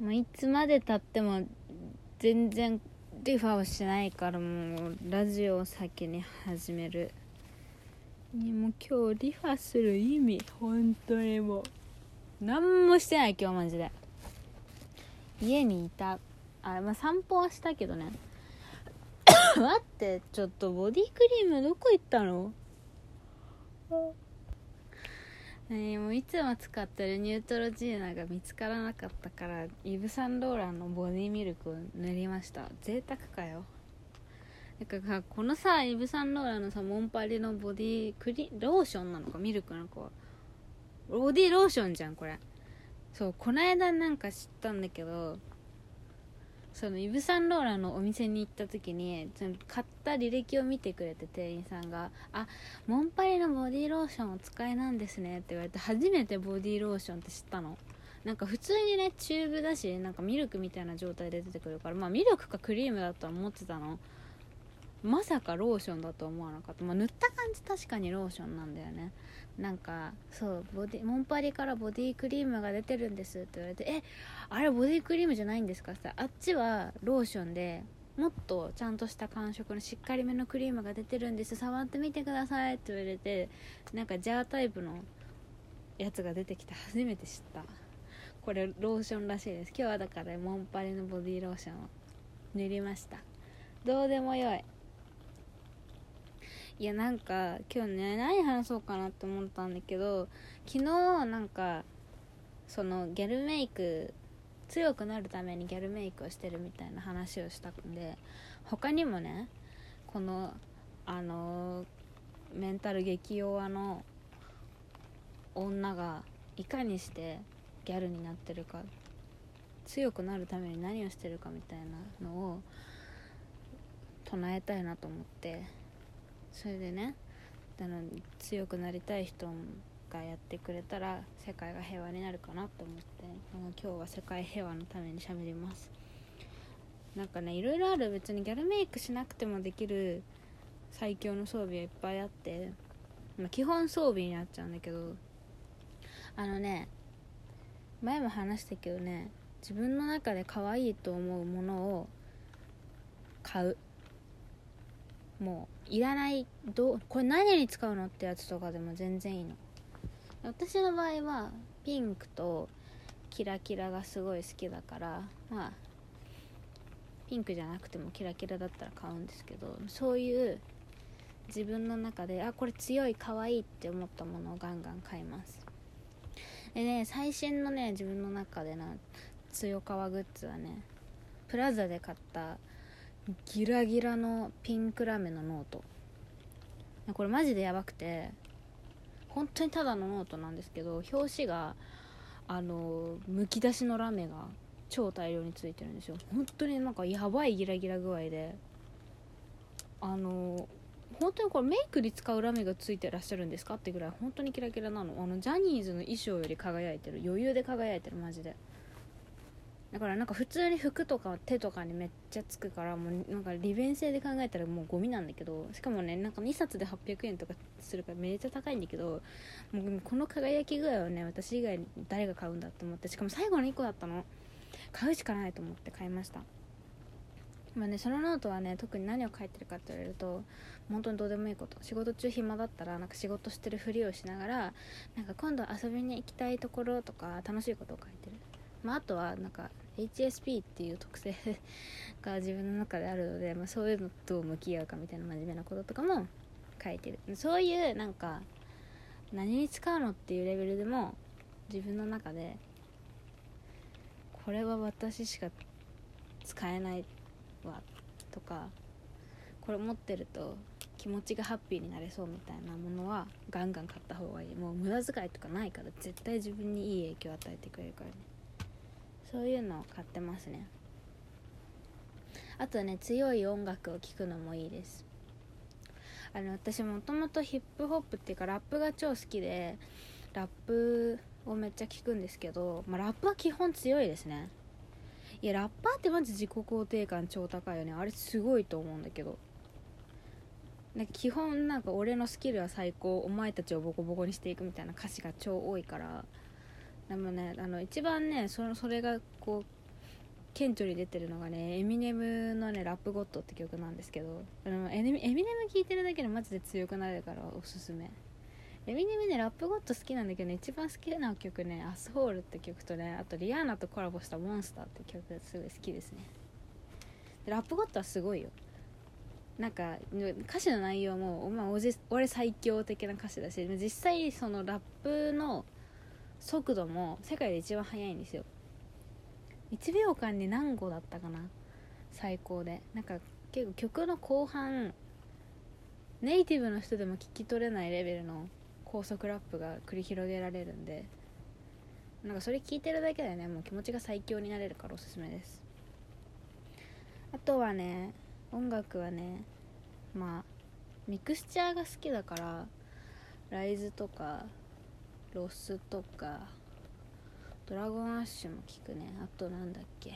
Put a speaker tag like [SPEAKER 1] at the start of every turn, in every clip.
[SPEAKER 1] もういつまでたっても全然リファをしないからもうラジオを先に始める。にも今日リファする意味本当にもう。何もしてない今日マジで。家にいた。あまあ散歩はしたけどね。待ってちょっとボディクリームどこ行ったの？何もういつも使ってるニュートロジーナが見つからなかったからイヴ・サンローランのボディミルクを塗りました。贅沢かよ。なんかこのさイヴ・サンローランのさモンパリのボディクリローションなのかミルクなのかボディローションじゃんこれ。そうこの間なんか知ったんだけどそのイヴ・サンローランのお店に行った時にその買った履歴を見てくれて店員さんが「あモンパリのボディローションお使いなんですね」って言われて初めてボディローションって知ったの。なんか普通にねチューブだしなんかミルクみたいな状態で出てくるからまあミルクかクリームだとは思ってたの。まさかローションだと思わなかった、まあ、塗った感じ確かにローションなんだよね。なんかそうボディモンパリからボディクリームが出てるんですって言われてえあれボディクリームじゃないんですかってあっちはローションでもっとちゃんとした感触のしっかりめのクリームが出てるんです。触ってみてくださいって言われてなんかジャータイプのやつが出てきて初めて知った。これローションらしいです。今日はだからモンパリのボディローションを塗りました。どうでもよい。いやなんか今日ね何話そうかなって思ったんだけど昨日なんかそのギャルメイク強くなるためにギャルメイクをしてるみたいな話をしたんで他にもねこのあのメンタル激弱の女がいかにしてギャルになってるか強くなるために何をしてるかみたいなのを唱えたいなと思って。それでねあの強くなりたい人がやってくれたら世界が平和になるかなと思って今日は世界平和のためにしゃべります。なんかねいろいろある。別にギャルメイクしなくてもできる最強の装備はいっぱいあって、まあ、基本装備になっちゃうんだけどあのね前も話したけどね自分の中で可愛いと思うものを買う。もういらないどこれ何に使うのってやつとかでも全然いいの。私の場合はピンクとキラキラがすごい好きだからまあピンクじゃなくてもキラキラだったら買うんですけどそういう自分の中であこれ強い可愛いって思ったものをガンガン買います。でね最新のね自分の中でな強革グッズはねプラザで買ったギラギラのピンクラメのノート。これマジでやばくて本当にただのノートなんですけど表紙があのむき出しのラメが超大量についてるんですよ。本当になんかやばいギラギラ具合であの本当にこれメイクに使うラメがついてらっしゃるんですかってぐらい本当にキラキラなの。あのジャニーズの衣装より輝いてる。余裕で輝いてるマジで。だからなんか普通に服とか手とかにめっちゃつくからもうなんか利便性で考えたらもうゴミなんだけどしかもねなんか2冊で800円とかするからめっちゃ高いんだけどもうこの輝き具合はね私以外に誰が買うんだって思ってしかも最後の1個だったの。買うしかないと思って買いました。まあねそのノートはね特に何を書いてるかって言われると本当にどうでもいいこと。仕事中暇だったらなんか仕事してるふりをしながらなんか今度遊びに行きたいところとか楽しいことを書いてる。まあ、あとはなんか HSP っていう特性が自分の中であるので、まあ、そういうのと向き合うかみたいな真面目なこととかも書いてる。そういうなんか何に使うのっていうレベルでも自分の中でこれは私しか使えないわとかこれ持ってると気持ちがハッピーになれそうみたいなものはガンガン買った方がいい。もう無駄遣いとかないから絶対自分にいい影響を与えてくれるからね。そういうのを買ってますね。あとね強い音楽を聴くのもいいです。あの私もともとヒップホップっていうかラップが超好きでラップをめっちゃ聞くんですけど、まあ、ラップは基本強いですね。いやラッパーってマジ自己肯定感超高いよね。あれすごいと思うんだけど。なんか基本なんか俺のスキルは最高。お前たちをボコボコにしていくみたいな歌詞が超多いから。でもねあの一番ねそのそれがこう顕著に出てるのがねエミネムのね「ラップゴッド」って曲なんですけどあのエミネム聴いてるだけでマジで強くなれるからおすすめ。エミネムねラップゴッド好きなんだけど、ね、一番好きな曲ね「アスホール」って曲とねあとリアーナとコラボした「モンスター」って曲がすごい好きですね。ラップゴッドはすごいよ。なんか歌詞の内容も、まあ、おじ俺最強的な歌詞だし実際そのラップの速度も世界で一番速いんですよ。1秒間に何語だったかな？最高で。なんか結構曲の後半ネイティブの人でも聞き取れないレベルの高速ラップが繰り広げられるんでなんかそれ聞いてるだけでねもう気持ちが最強になれるからおすすめです。あとはね音楽はねまあミクスチャーが好きだから RIZE とかロスとか Dragon Ash も聞くね。あとなんだっけ。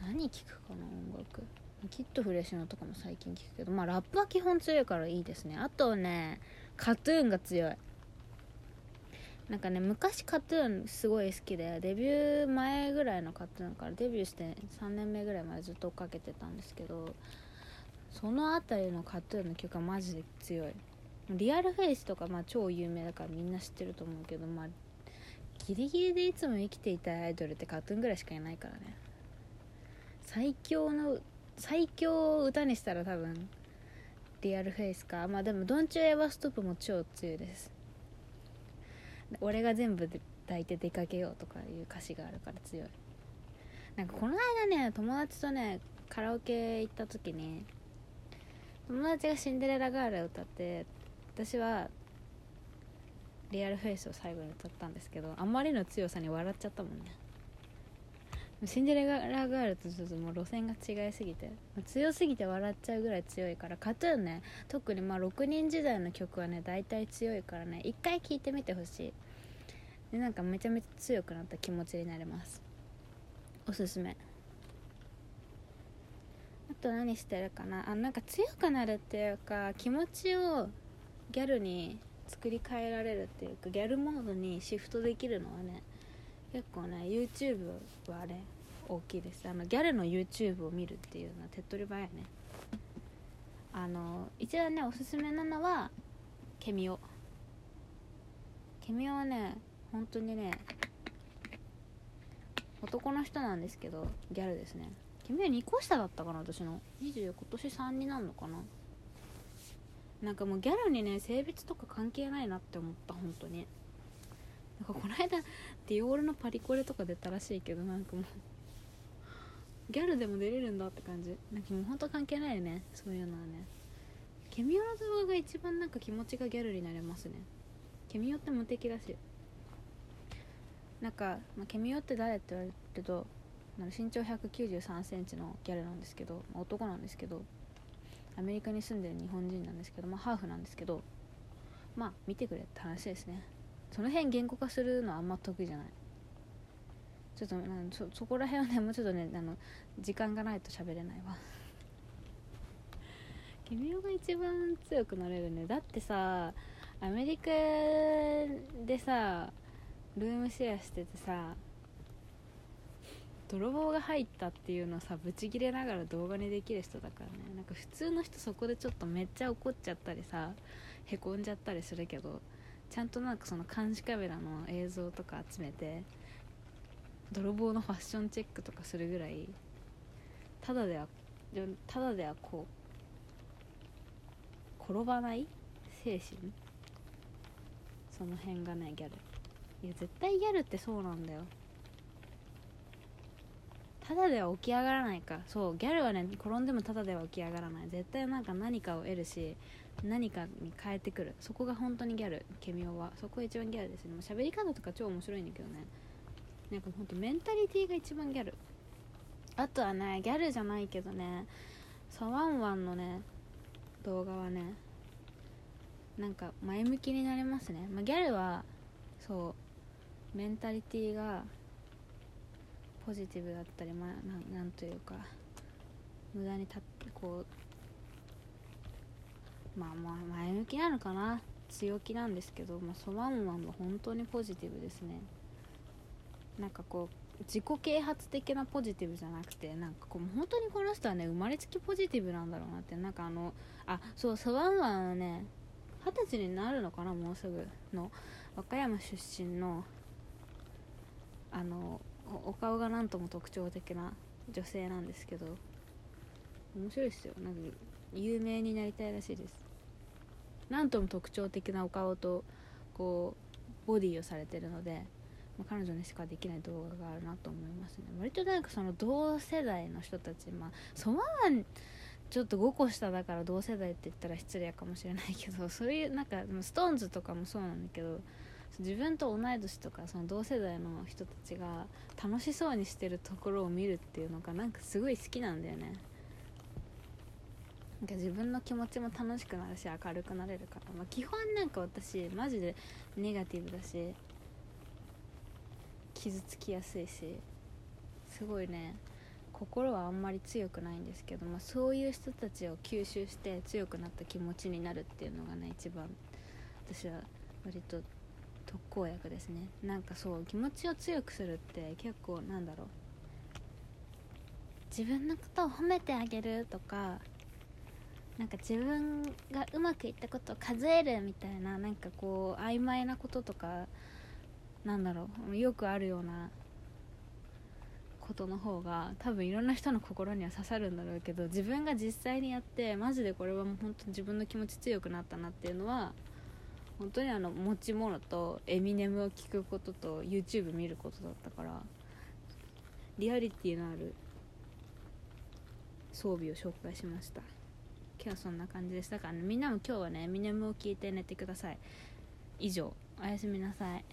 [SPEAKER 1] 何聞くかな音楽。 KID FRESINO とかも最近聞くけど。まあラップは基本強いからいいですね。あとね KAT-TUN が強い。なんかね昔 KAT-TUN すごい好きでデビュー前ぐらいの KAT-TUN からデビューして3年目ぐらいまでずっと追っかけてたんですけどその辺りのカトゥーンの曲はマジで強い。リアルフェイスとかまあ超有名だからみんな知ってると思うけどまあギリギリでいつも生きていたアイドルってカートゥーンぐらいしかいないからね。最強の最強を歌にしたら多分リアルフェイスか。まあでも「ドンチュエバストップ」も超強いです。俺が全部抱いて出かけようとかいう歌詞があるから強い。なんかこの間ね友達とねカラオケ行った時に友達が「シンデレラガール」歌って私はリアルフェイスを最後に歌ったんですけどあまりの強さに笑っちゃったもんね。シンデレラガールとちょっともう路線が違いすぎて。強すぎて笑っちゃうぐらい強いからカトゥーンね特にまあ6人時代の曲はね大体強いからね一回聴いてみてほしい。でなんかめちゃめちゃ強くなった気持ちになれます。おすすめ。あと何してるかな？あなんか強くなるっていうか気持ちをギャルに作り変えられるっていうかギャルモードにシフトできるのはね結構ね YouTube はね大きいです。あのギャルの YouTube を見るっていうのは手っ取り早いね。あの一番ねおすすめなのはケミオ。ケミオはね本当にね男の人なんですけどギャルですね。ケミオ2個下だったかな私の。20今年3になるのかな。なんかもうギャルにね性別とか関係ないなって思った本当に。なんかこの間ディオールのパリコレとか出たらしいけどなんかもうギャルでも出れるんだって感じ。なんかもうほんと関係ないよねそういうのはね。ケミオの動画が一番なんか気持ちがギャルになれますね。ケミオって無敵だし。なんか、まあ、ケミオって誰って言われると身長1 9 3センチのギャルなんですけど、まあ、男なんですけど。アメリカに住んでる日本人なんですけど、まあ、ハーフなんですけどまあ見てくれって話ですね。その辺言語化するのはあんま得意じゃない。ちょっとそそこら辺はねもうちょっとねあの時間がないと喋れないわ。君が一番強くなれるね。だってさアメリカでさルームシェアしててさ泥棒が入ったっていうのをさブチギレながら動画にできる人だからね。なんか普通の人そこでちょっとめっちゃ怒っちゃったりさへこんじゃったりするけどちゃんとなんかその監視カメラの映像とか集めて泥棒のファッションチェックとかするぐらいただではただではこう転ばない？精神？その辺がねギャル。いや絶対ギャルってそうなんだよ。ただでは起き上がらないか。そうギャルはね転んでもただでは起き上がらない。絶対なんか何かを得るし何かに変えてくる。そこが本当にギャルケミオは。そこが一番ギャルですね。もう喋り方とか超面白いんだけどね。なんかほんとメンタリティーが一番ギャル。あとはねギャルじゃないけどねサワンワンのね動画はねなんか前向きになれますね、まあ、ギャルはそうメンタリティーがポジティブだったり、まあ、なんというか無駄にたこうまあまあ前向きなのかな。強気なんですけど、まあ、ソワンワンは本当にポジティブですね。なんかこう自己啓発的なポジティブじゃなくてなんかこう本当にこの人はね生まれつきポジティブなんだろうなって。なんかあのあそうサワンワンはね二十歳になるのかなもうすぐの。和歌山出身のあのお顔がなんとも特徴的な女性なんですけど面白いですよ。なんか有名になりたいらしいです。なんとも特徴的なお顔とこうボディをされてるので、まあ、彼女にしかできない動画があるなと思いますね。割となんかその同世代の人たちまあそばはちょっと5個下だから同世代って言ったら失礼かもしれないけどそういうなんかストーンズとかもそうなんだけど自分と同い年とかその同世代の人たちが楽しそうにしてるところを見るっていうのがなんかすごい好きなんだよね。なんか自分の気持ちも楽しくなるし明るくなれるから、まあ、基本なんか私マジでネガティブだし傷つきやすいしすごいね。心はあんまり強くないんですけど、まあ、そういう人たちを吸収して強くなった気持ちになるっていうのがね一番私は割と特効薬ですね。なんかそう気持ちを強くするって結構なんだろう。自分のことを褒めてあげるとかなんか自分がうまくいったことを数えるみたいななんかこう曖昧なこととかなんだろうよくあるようなことの方が多分いろんな人の心には刺さるんだろうけど自分が実際にやってマジでこれはもう本当に自分の気持ち強くなったなっていうのは本当にあの持ち物とエミネムを聞くことと YouTube 見ることだったからリアリティのある装備を紹介しました今日はそんな感じでしたから、ね、みんなも今日はねエミネムを聞いて寝てください。以上おやすみなさい。